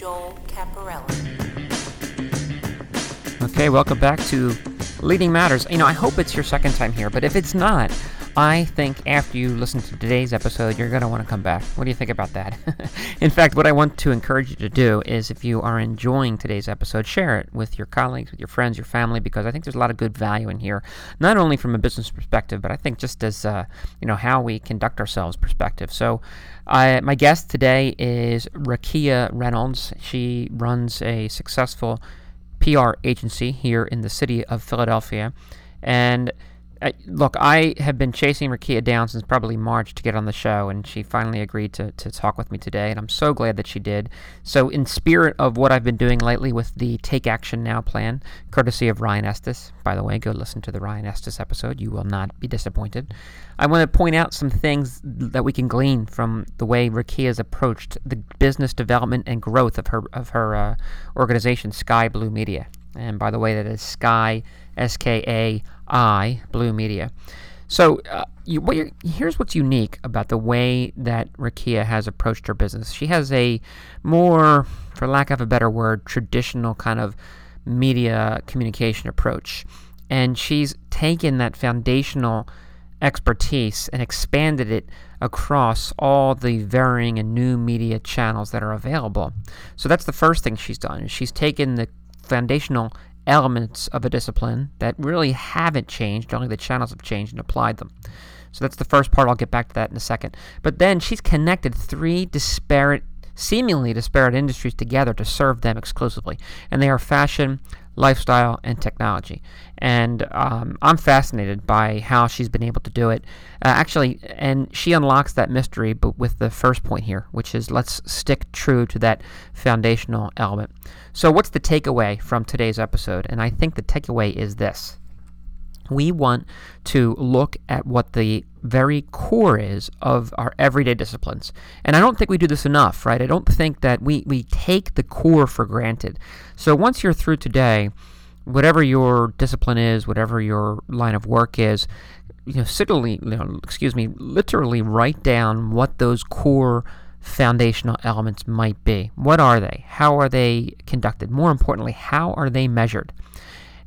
Joel. Okay, welcome back to Leading Matters. You know, I hope it's your second time here, but if it's not, I think after you listen to today's episode, you're going to want to come back. What do you think about that? In fact, what I want to encourage you to do is if you are enjoying today's episode, share it with your colleagues, with your friends, your family, because I think there's a lot of good value in here, not only from a business perspective, but I think just as, uh, you know, how we conduct ourselves perspective. So, I, my guest today is Rakia Reynolds. She runs a successful PR agency here in the city of Philadelphia. And look, I have been chasing Rakia down since probably March to get on the show, and she finally agreed to, to talk with me today, and I'm so glad that she did. So, in spirit of what I've been doing lately with the Take Action Now plan, courtesy of Ryan Estes, by the way, go listen to the Ryan Estes episode. You will not be disappointed. I want to point out some things that we can glean from the way Rakia has approached the business development and growth of her of her uh, organization, Skai Blue Media. And by the way, that is Skai S K A I, Blue Media. So, uh, you, what here's what's unique about the way that Rakia has approached her business. She has a more, for lack of a better word, traditional kind of media communication approach. And she's taken that foundational expertise and expanded it across all the varying and new media channels that are available. So that's the first thing she's done. She's taken the foundational elements of a discipline that really haven't changed, only the channels have changed and applied them. So that's the first part. I'll get back to that in a second. But then she's connected three disparate, seemingly disparate industries together to serve them exclusively. And they are fashion, lifestyle, and technology. And um, I'm fascinated by how she's been able to do it. Uh, actually, and she unlocks that mystery but with the first point here, which is let's stick true to that foundational element. So, what's the takeaway from today's episode? And I think the takeaway is this we want to look at what the very core is of our everyday disciplines. And I don't think we do this enough, right? I don't think that we, we take the core for granted. So once you're through today, whatever your discipline is, whatever your line of work is, you know, literally, you know, excuse me, literally write down what those core foundational elements might be. What are they? How are they conducted? More importantly, how are they measured?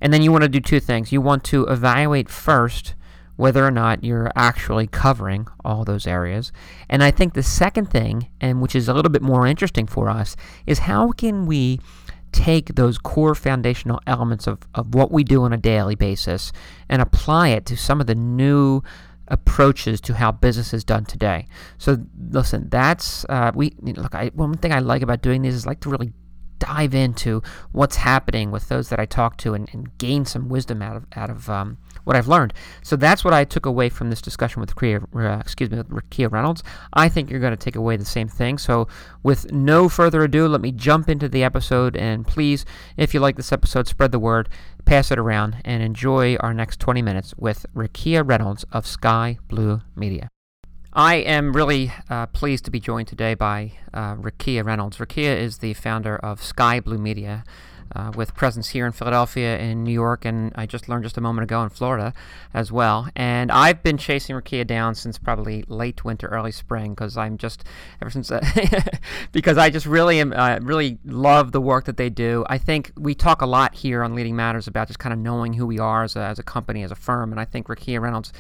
And then you want to do two things. You want to evaluate first whether or not you're actually covering all those areas. And I think the second thing, and which is a little bit more interesting for us, is how can we take those core foundational elements of, of what we do on a daily basis and apply it to some of the new approaches to how business is done today. So listen, that's uh, we look. I, one thing I like about doing these is like to really dive into what's happening with those that I talk to and, and gain some wisdom out of out of um, what I've learned. So that's what I took away from this discussion with Kia, uh, excuse me, with Reynolds. I think you're going to take away the same thing. So with no further ado, let me jump into the episode. And please, if you like this episode, spread the word, pass it around, and enjoy our next 20 minutes with Rakia Reynolds of Skai Blue Media. I am really uh, pleased to be joined today by uh, Rakia Reynolds. Rakia is the founder of Skai Blue Media, uh, with presence here in Philadelphia, in New York, and I just learned just a moment ago in Florida as well. And I've been chasing Rakia down since probably late winter, early spring, because I'm just ever since uh, because I just really am uh, really love the work that they do. I think we talk a lot here on Leading Matters about just kind of knowing who we are as a, as a company, as a firm, and I think Rakia Reynolds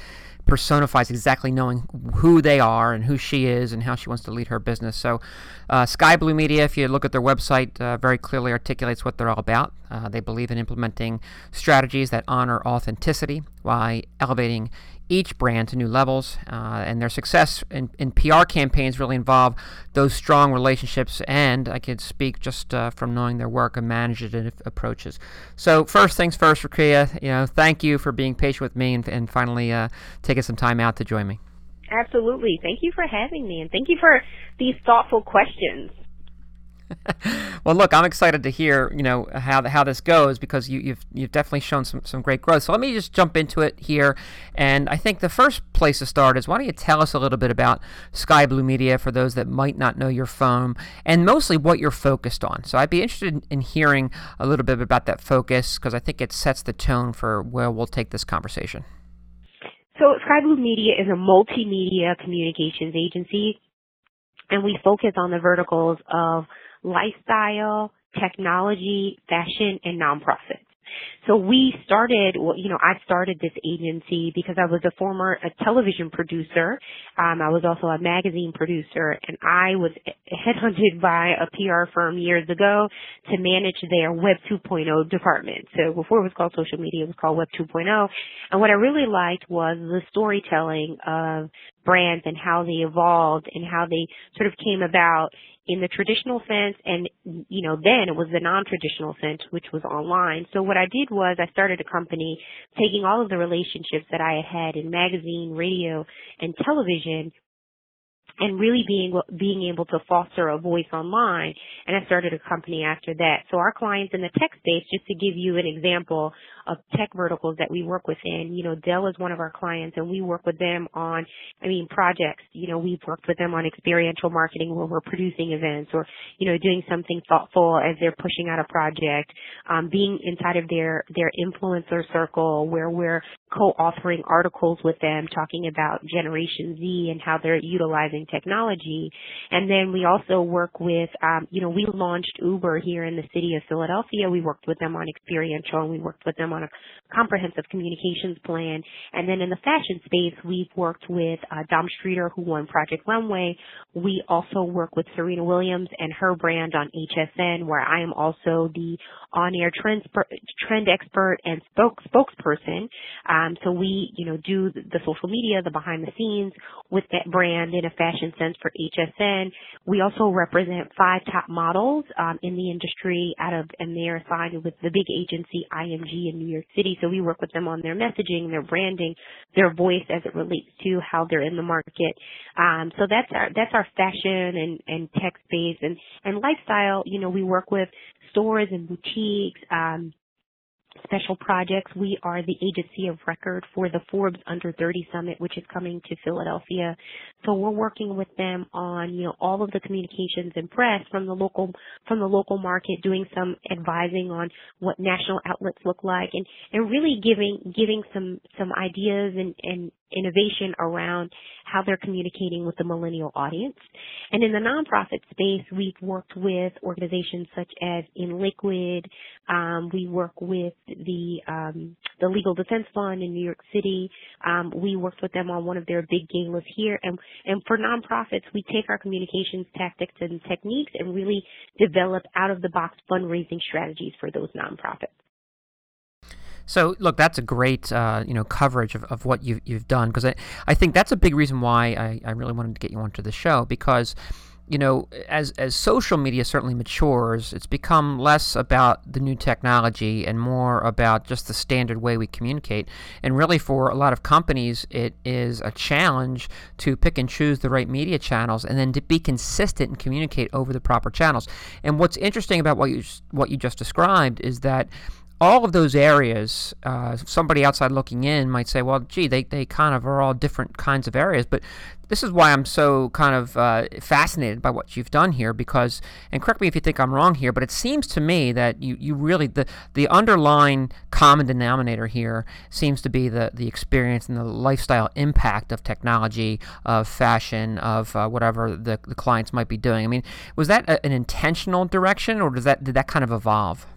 personifies exactly knowing who they are and who she is and how she wants to lead her business. So, uh, Skai Blue Media, if you look at their website, uh, very clearly articulates what they're all about. Uh, they believe in implementing strategies that honor authenticity while elevating each brand to new levels. Uh, and their success in, in, PR campaigns really involve those strong relationships. And I could speak just uh, from knowing their work and management approaches. So first things first, Rakia, you know, thank you for being patient with me and, and finally uh, taking some time out to join me. Absolutely. Thank you for having me, and thank you for these thoughtful questions. well, look, I'm excited to hear you know how how this goes because you, you've you've definitely shown some some great growth. So let me just jump into it here, and I think the first place to start is why don't you tell us a little bit about Skai Blue Media for those that might not know your firm and mostly what you're focused on. So I'd be interested in hearing a little bit about that focus because I think it sets the tone for where we'll take this conversation. So Skai Blue Media is a multimedia communications agency, and we focus on the verticals of lifestyle, technology, fashion, and nonprofits. So we started, well, you know, I started this agency because I was a former a television producer. Um, I was also a magazine producer and I was headhunted by a PR firm years ago to manage their Web 2.0 department. So before it was called social media, it was called Web 2.0. And what I really liked was the storytelling of brands and how they evolved and how they sort of came about in the traditional sense and you know then it was the non-traditional sense which was online. So what i did was i started a company taking all of the relationships that i had had in magazine radio and television and really being being able to foster a voice online and I started a company after that. So our clients in the tech space just to give you an example of tech verticals that we work within. You know, Dell is one of our clients and we work with them on, I mean, projects. You know, we've worked with them on experiential marketing where we're producing events or, you know, doing something thoughtful as they're pushing out a project, um, being inside of their, their influencer circle where we're co-authoring articles with them talking about Generation Z and how they're utilizing technology. And then we also work with, um, you know, we launched Uber here in the city of Philadelphia. We worked with them on experiential and we worked with them on a comprehensive communications plan. And then in the fashion space, we've worked with uh, Dom Streater, who won Project Runway. We also work with Serena Williams and her brand on HSN, where I am also the on-air trend, trend expert and spoke, spokesperson. Um, so we, you know, do the social media, the behind the scenes with that brand in a fashion sense for HSN. We also represent five top models um, in the industry out of, and they're signed with the big agency IMG in New York City. So we work with them on their messaging, their branding, their voice as it relates to how they're in the market. Um, so that's our that's our fashion and and tech space and and lifestyle. You know, we work with stores and boutiques. Um, special projects. We are the agency of record for the Forbes Under 30 Summit, which is coming to Philadelphia. So we're working with them on, you know, all of the communications and press from the local, from the local market, doing some advising on what national outlets look like and, and really giving, giving some, some ideas and, and innovation around how they're communicating with the millennial audience. And in the nonprofit space, we've worked with organizations such as InLiquid. Um, we work with the um, the Legal Defense Fund in New York City. Um, we worked with them on one of their big galas here. And and for nonprofits, we take our communications tactics and techniques and really develop out of the box fundraising strategies for those nonprofits. So look, that's a great uh, you know coverage of, of what you've you've done because I, I think that's a big reason why I, I really wanted to get you onto the show because you know as as social media certainly matures, it's become less about the new technology and more about just the standard way we communicate. And really, for a lot of companies, it is a challenge to pick and choose the right media channels and then to be consistent and communicate over the proper channels. And what's interesting about what you what you just described is that all of those areas, uh, somebody outside looking in might say, well, gee, they, they kind of are all different kinds of areas. But this is why I'm so kind of uh, fascinated by what you've done here because, and correct me if you think I'm wrong here, but it seems to me that you, you really, the, the underlying common denominator here seems to be the, the experience and the lifestyle impact of technology, of fashion, of uh, whatever the, the clients might be doing. I mean, was that a, an intentional direction or does that, did that kind of evolve?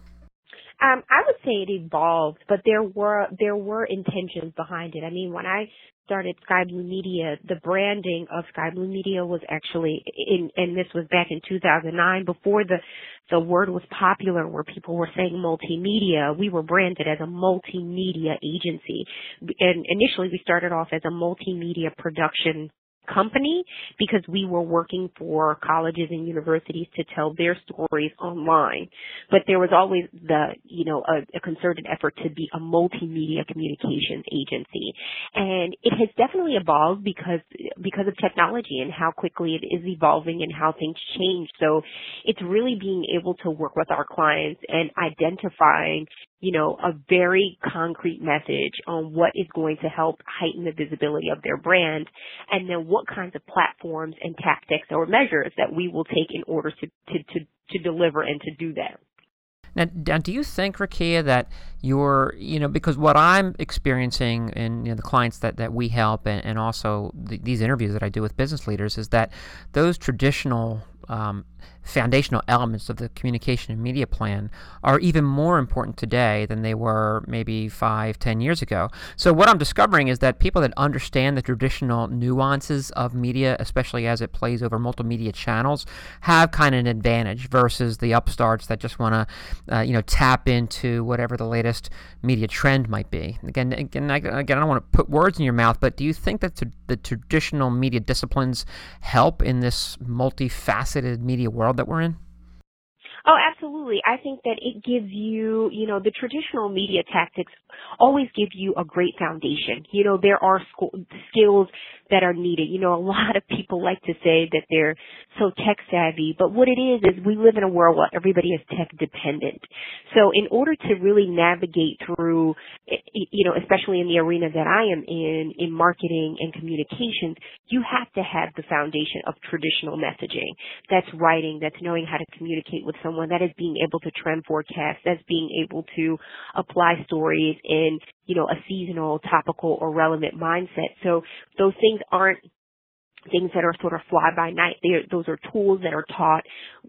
Um, I would say it evolved, but there were there were intentions behind it. I mean, when I started Skai Blue Media, the branding of Skai Blue Media was actually in, and this was back in 2009 before the the word was popular where people were saying multimedia. We were branded as a multimedia agency, and initially we started off as a multimedia production company because we were working for colleges and universities to tell their stories online. But there was always the, you know, a, a concerted effort to be a multimedia communications agency. And it has definitely evolved because, because of technology and how quickly it is evolving and how things change. So it's really being able to work with our clients and identifying you know, a very concrete message on what is going to help heighten the visibility of their brand and then what kinds of platforms and tactics or measures that we will take in order to, to, to, to deliver and to do that. Now, do you think, Rakia, that you're, you know, because what I'm experiencing in you know, the clients that, that we help and, and also the, these interviews that I do with business leaders is that those traditional um, foundational elements of the communication and media plan are even more important today than they were maybe five, ten years ago. So, what I'm discovering is that people that understand the traditional nuances of media, especially as it plays over multimedia channels, have kind of an advantage versus the upstarts that just want to, uh, you know, tap into whatever the latest media trend might be. Again, again, again, I don't want to put words in your mouth, but do you think that the traditional media disciplines help in this multifaceted media world that we're in? Oh, absolutely. I think that it gives you, you know, the traditional media tactics always give you a great foundation. You know, there are skills that are needed. You know, a lot of people like to say that they're so tech savvy, but what it is is we live in a world where everybody is tech dependent. So in order to really navigate through, eh, eh, you know, especially in the arena that I am in, in marketing and communications, you have to have the foundation of traditional messaging. That's writing, that's knowing how to communicate with someone someone that is being able to trend forecast, that's being able to apply stories in, you know, a seasonal, topical, or relevant mindset. So those things aren't things that are sort of fly by night. They're, those are tools that are taught,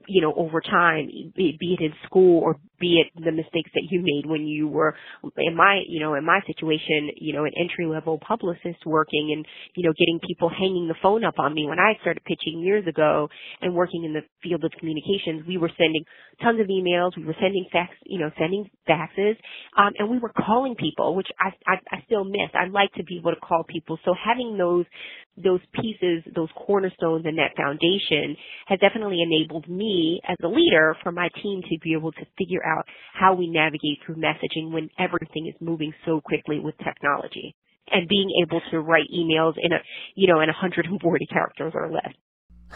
you know, over time, be, be it in school or be it the mistakes that you made when you were in my, you know, in my situation, you know, an entry level publicist working and, you know, getting people hanging the phone up on me when I started pitching years ago and working in the field of communications. We were sending tons of emails. We were sending fax, you know, sending faxes, um, and we were calling people, which I, I, I still miss. I like to be able to call people. So having those, those pieces, those cornerstones and that foundation has definitely enabled me as a leader for my team to be able to figure out how we navigate through messaging when everything is moving so quickly with technology and being able to write emails in a, you know, in 140 characters or less.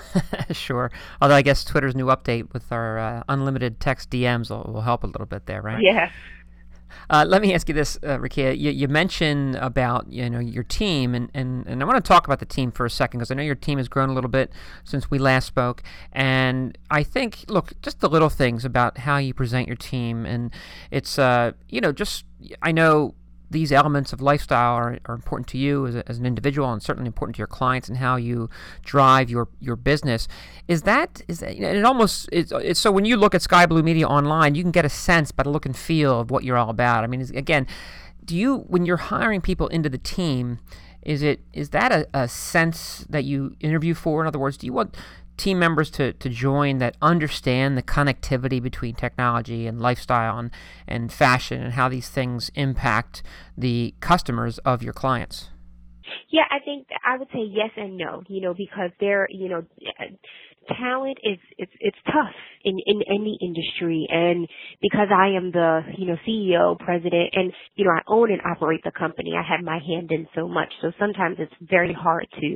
sure. Although I guess Twitter's new update with our uh, unlimited text DMs will, will help a little bit there, right? Yeah. Uh, let me ask you this, uh. You, you, mentioned about you know your team, and, and, and I want to talk about the team for a second because I know your team has grown a little bit since we last spoke, and I think look just the little things about how you present your team, and it's uh you know just I know these elements of lifestyle are, are important to you as, a, as, an individual and certainly important to your clients and how you drive your, your business. Is that, is that, it almost, it's, it's, so when you look at Skai Blue Media online, you can get a sense by the look and feel of what you're all about. I mean, again, do you, when you're hiring people into the team, is it is that a, a sense that you interview for? In other words, do you want team members to, to join that understand the connectivity between technology and lifestyle and, and fashion and how these things impact the customers of your clients? Yeah, I think I would say yes and no, you know, because they're, you know, talent is it's it's tough in in any industry. And because I am the you know CEO president and you know I own and operate the company I have my hand in so much. So sometimes it's very hard to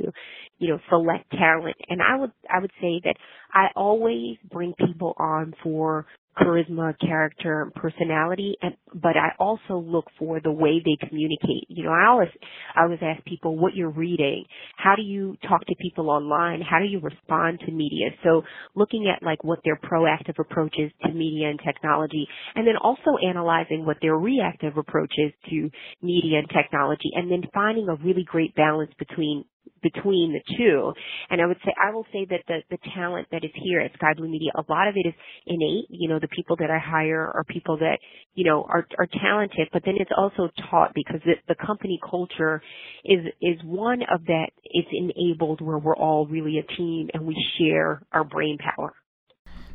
you know select talent. And I would I would say that I always bring people on for charisma, character, personality, and but I also look for the way they communicate. You know, I always I always ask people what you're reading. How do you talk to people online? How do you respond to media? So looking at like what their proactive approach is to media and technology, and then also analyzing what their reactive approach is to media and technology, and then finding a really great balance between between the two. And I would say, I will say that the, the talent that is here at Skai Blue Media, a lot of it is innate. You know, the people that I hire are people that, you know, are, are talented, but then it's also taught because the, the company culture is, is one of that, it's enabled where we're all really a team and we share our brain power.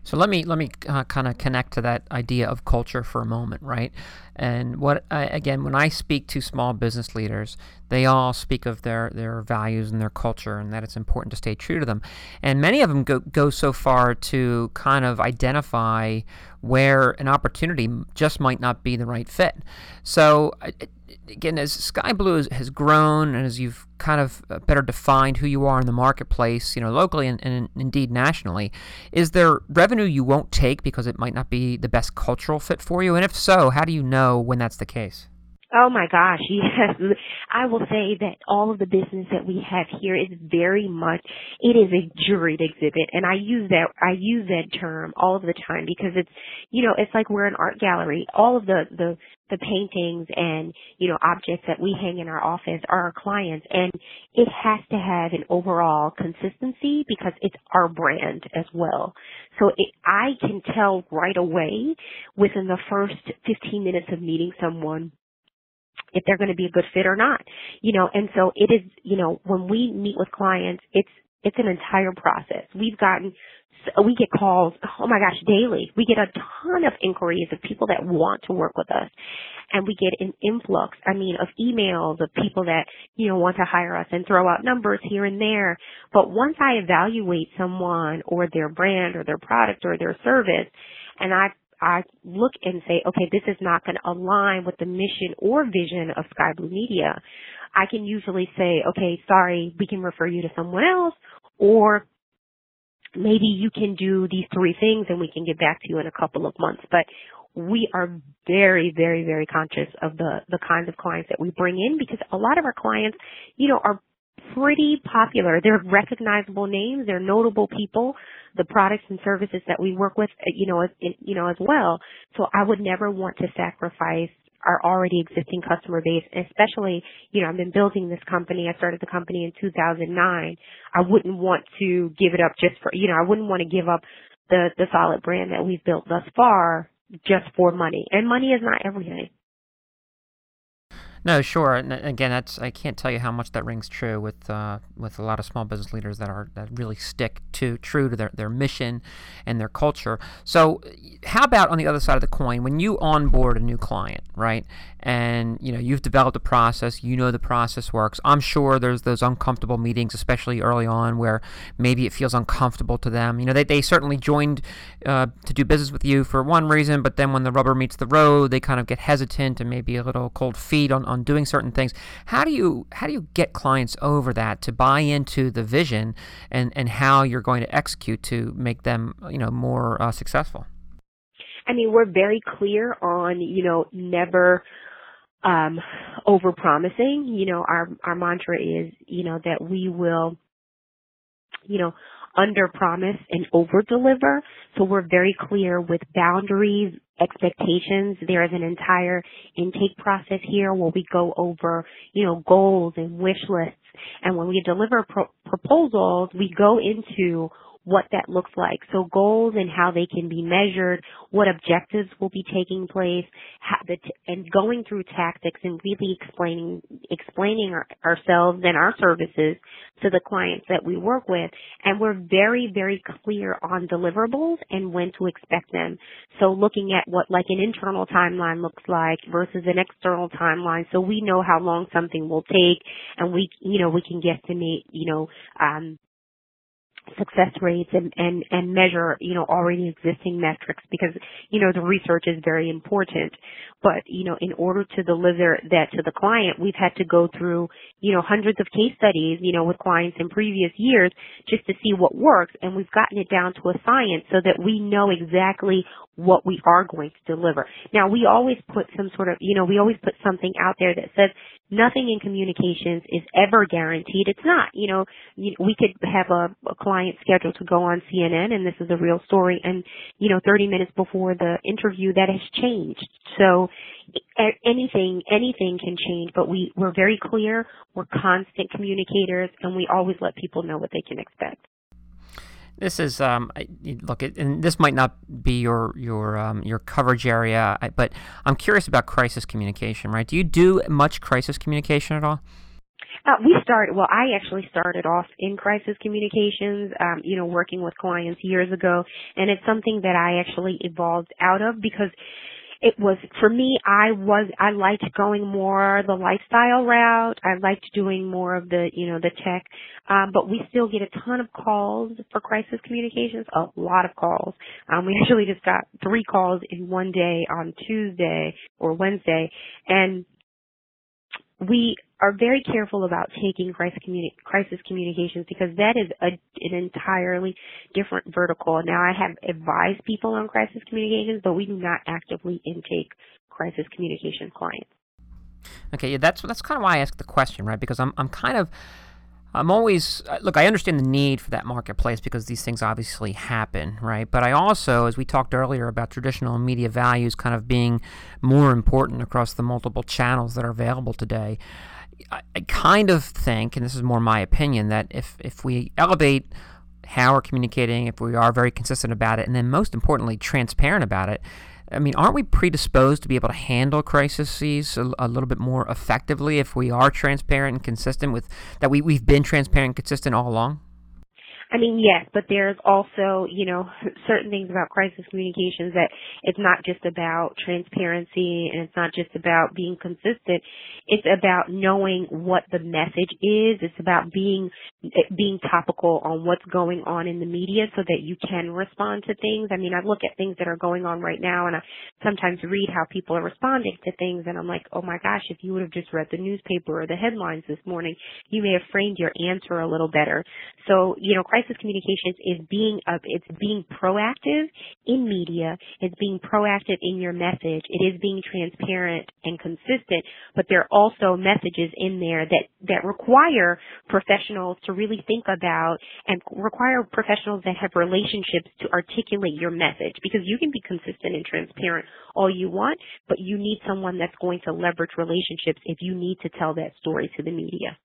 So let me let me uh, kind of connect to that idea of culture for a moment, right? And what I, again, when I speak to small business leaders, they all speak of their their values and their culture, and that it's important to stay true to them. And many of them go go so far to kind of identify where an opportunity just might not be the right fit. So again, as Skai Blue has grown and as you've kind of uh, better defined who you are in the marketplace, you know, locally and, and indeed nationally, is there revenue you won't take because it might not be the best cultural fit for you? And if so, how do you know when that's the case? Oh my gosh, yes. I will say that all of the business that we have here is very much, it is a juried exhibit. And I use that, I use that term all of the time because it's, you know, it's like we're an art gallery. All of the, the, the paintings and, you know, objects that we hang in our office are our clients and it has to have an overall consistency because it's our brand as well. So it, I can tell right away within the first 15 minutes of meeting someone if they're going to be a good fit or not. You know, and so it is, you know, when we meet with clients, it's it's an entire process. We've gotten we get calls, oh my gosh, daily. We get a ton of inquiries of people that want to work with us. And we get an influx, I mean, of emails of people that, you know, want to hire us and throw out numbers here and there. But once I evaluate someone or their brand or their product or their service, and I I look and say, okay, this is not going to align with the mission or vision of Skai Blue Media, I can usually say, okay, sorry, we can refer you to someone else, or maybe you can do these three things and we can get back to you in a couple of months. But we are very, very, very conscious of the, the kinds of clients that we bring in because a lot of our clients, you know, are pretty popular. They're recognizable names. They're notable people. The products and services that we work with, you know, as, you know, as well. So I would never want to sacrifice our already existing customer base, especially, you know, I've been building this company. I started the company in 2009. I wouldn't want to give it up just for, you know, I wouldn't want to give up the, the solid brand that we've built thus far just for money. And money is not everything. No, sure. And again, that's I can't tell you how much that rings true with uh, with a lot of small business leaders that are that really stick to true to their, their mission and their culture. So, how about on the other side of the coin when you onboard a new client, right? And you know you've developed a process, you know the process works. I'm sure there's those uncomfortable meetings, especially early on, where maybe it feels uncomfortable to them. You know, they they certainly joined uh, to do business with you for one reason, but then when the rubber meets the road, they kind of get hesitant and maybe a little cold feet on on doing certain things. How do you how do you get clients over that to buy into the vision and and how you're going to execute to make them you know more uh, successful? I mean, we're very clear on you know never um over promising you know our our mantra is you know that we will you know under promise and over deliver. So we're very clear with boundaries, expectations. There is an entire intake process here where we go over, you know, goals and wish lists. And when we deliver pro- proposals, we go into what that looks like. So goals and how they can be measured, what objectives will be taking place, the and going through tactics and really explaining explaining our, ourselves and our services to the clients that we work with. And we're very very clear on deliverables and when to expect them. So looking at what like an internal timeline looks like versus an external timeline, so we know how long something will take, and we you know we can guesstimate you know um, success rates and, and, and measure, you know, already existing metrics because, you know, the research is very important. But, you know, in order to deliver that to the client, we've had to go through, you know, hundreds of case studies, you know, with clients in previous years just to see what works. And we've gotten it down to a science so that we know exactly what we are going to deliver. Now, we always put some sort of, you know, we always put something out there that says nothing in communications is ever guaranteed. It's not, you know, we could have a, a client scheduled to go on CNN and this is a real story and, you know, 30 minutes before the interview that has changed. So anything, anything can change, but we, we're very clear, we're constant communicators and we always let people know what they can expect. This is um, look, it, and this might not be your your um, your coverage area, but I'm curious about crisis communication. Right? Do you do much crisis communication at all? Uh, we started, well, I actually started off in crisis communications, um, you know, working with clients years ago, and it's something that I actually evolved out of because it was for me i was i liked going more the lifestyle route. I liked doing more of the you know the tech. Um but we still get a ton of calls for crisis communications a lot of calls. Um we actually just got three calls in one day on tuesday or wednesday. And we are very careful about taking crisis, communi- crisis communications because that is a, an entirely different vertical. Now, I have advised people on crisis communications, but we do not actively intake crisis communication clients. Okay, yeah, that's that's kind of why I asked the question, right? Because I'm I'm kind of I'm always uh, look. I understand the need for that marketplace because these things obviously happen, right? But I also, as we talked earlier about traditional media values, kind of being more important across the multiple channels that are available today. I, I kind of think, and this is more my opinion, that if if we elevate how we're communicating, if we are very consistent about it, and then most importantly, transparent about it, I mean, aren't we predisposed to be able to handle crises a, a, little bit more effectively if we are transparent and consistent with that? We we've been transparent and consistent all along. I mean, yes, but there's also, you know, certain things about crisis communications that it's not just about transparency and it's not just about being consistent. It's about knowing what the message is. It's about being eh, being topical on what's going on in the media so that you can respond to things. I mean, I look at things that are going on right now and I sometimes read how people are responding to things and I'm like, "Oh my gosh, if you would have just read the newspaper or the headlines this morning, you may have framed your answer a little better." So, you know, crisis communications is being up, it's being proactive in media, it's being proactive in your message, it is being transparent and consistent, but there are also messages in there that, that require professionals to really think about and require professionals that have relationships to articulate your message because you can be consistent and transparent all you want, but you need someone that's going to leverage relationships if you need to tell that story to the media.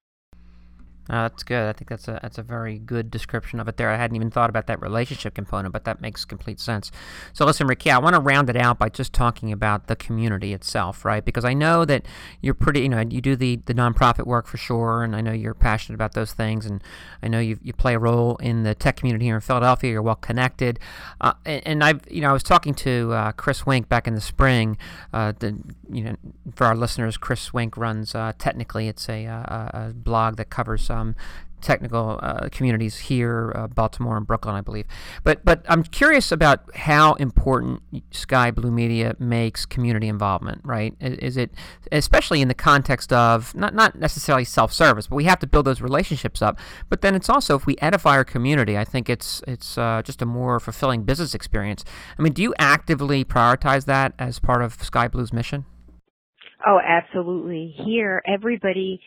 Uh, that's good. I think that's a that's a very good description of it there. I hadn't even thought about that relationship component, but that makes complete sense. So listen, Ricky, I want to round it out by just talking about the community itself, right? Because I know that you're pretty, you know, you do the, the nonprofit work for sure, and I know you're passionate about those things, and I know you you play a role in the tech community here in Philadelphia. You're well connected, uh, and, and, I've you know I was talking to uh, Chris Wink back in the spring. Uh, the you know for our listeners, Chris Wink runs uh, Technical.ly it's a, a, a blog that covers um, technical uh, communities here, uh, Baltimore and Brooklyn, I believe. But but I'm curious about how important Skai Blue Media makes community involvement. Right? Is it especially in the context of not not necessarily self-service, but we have to build those relationships up. But then it's also if we edify our community, I think it's it's uh, just a more fulfilling business experience. I mean, do you actively prioritize that as part of Skai Blue's mission? Oh, absolutely. Here, everybody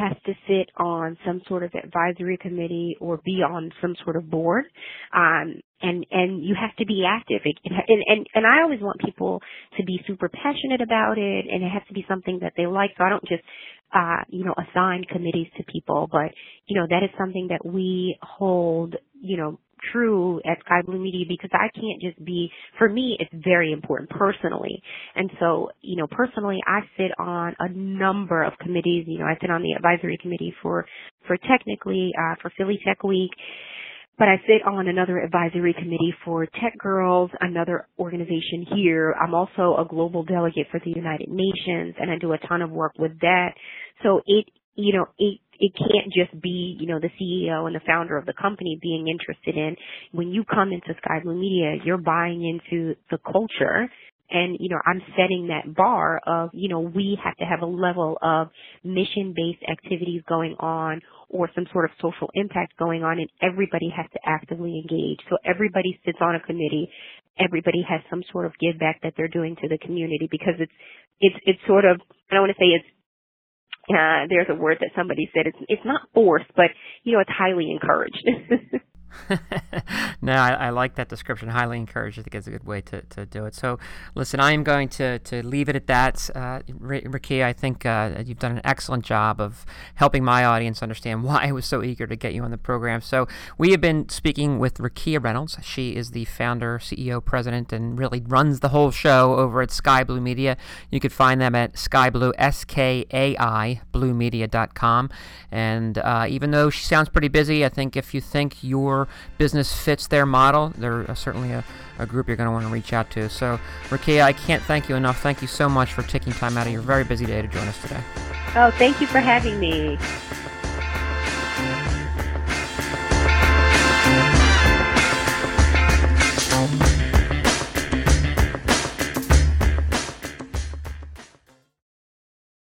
has to sit on some sort of advisory committee or be on some sort of board. Um, and, and you have to be active. and, and, and I always want people to be super passionate about it and it has to be something that they like. So I don't just, uh, you know, assign committees to people, but, you know, that is something that we hold, you know, true at Skai Blue Media because I can't just be, for me, it's very important personally. And so, you know, personally, I sit on a number of committees. You know, I sit on the advisory committee for, for Technical.ly, uh, for Philly Tech Week. But I sit on another advisory committee for TechGirlz, another organization here. I'm also a global delegate for the United Nations and I do a ton of work with that. So it, you know, it it can't just be, you know, the CEO and the founder of the company being interested in. When you come into Skai Blue Media, you're buying into the culture. And you know i'm setting that bar of you know we have to have a level of mission based activities going on or some sort of social impact going on and everybody has to actively engage. So everybody sits on a committee. Everybody has some sort of give back that they're doing to the community because it's it's it's sort of i don't want to say it's uh, there's a word that somebody said. It's it's not forced, but you know, it's highly encouraged. no, I, I, like that description. Highly encouraged. I think it's a good way to, to do it. So, listen, I am going to, to leave it at that. Uh, Ricky, I think uh, you've done an excellent job of helping my audience understand why I was so eager to get you on the program. So, we have been speaking with Rakia Reynolds. She is the founder, CEO, president, and really runs the whole show over at Skai Blue Media. You could find them at Skai Blue, S K A I, bluemedia.com. And uh, even though she sounds pretty busy, I think if you think you're business fits their model, they're uh, certainly a, a, group you're going to want to reach out to. So, Rakia, I can't thank you enough. Thank you so much for taking time out of your very busy day to join us today. Oh, thank you for having me.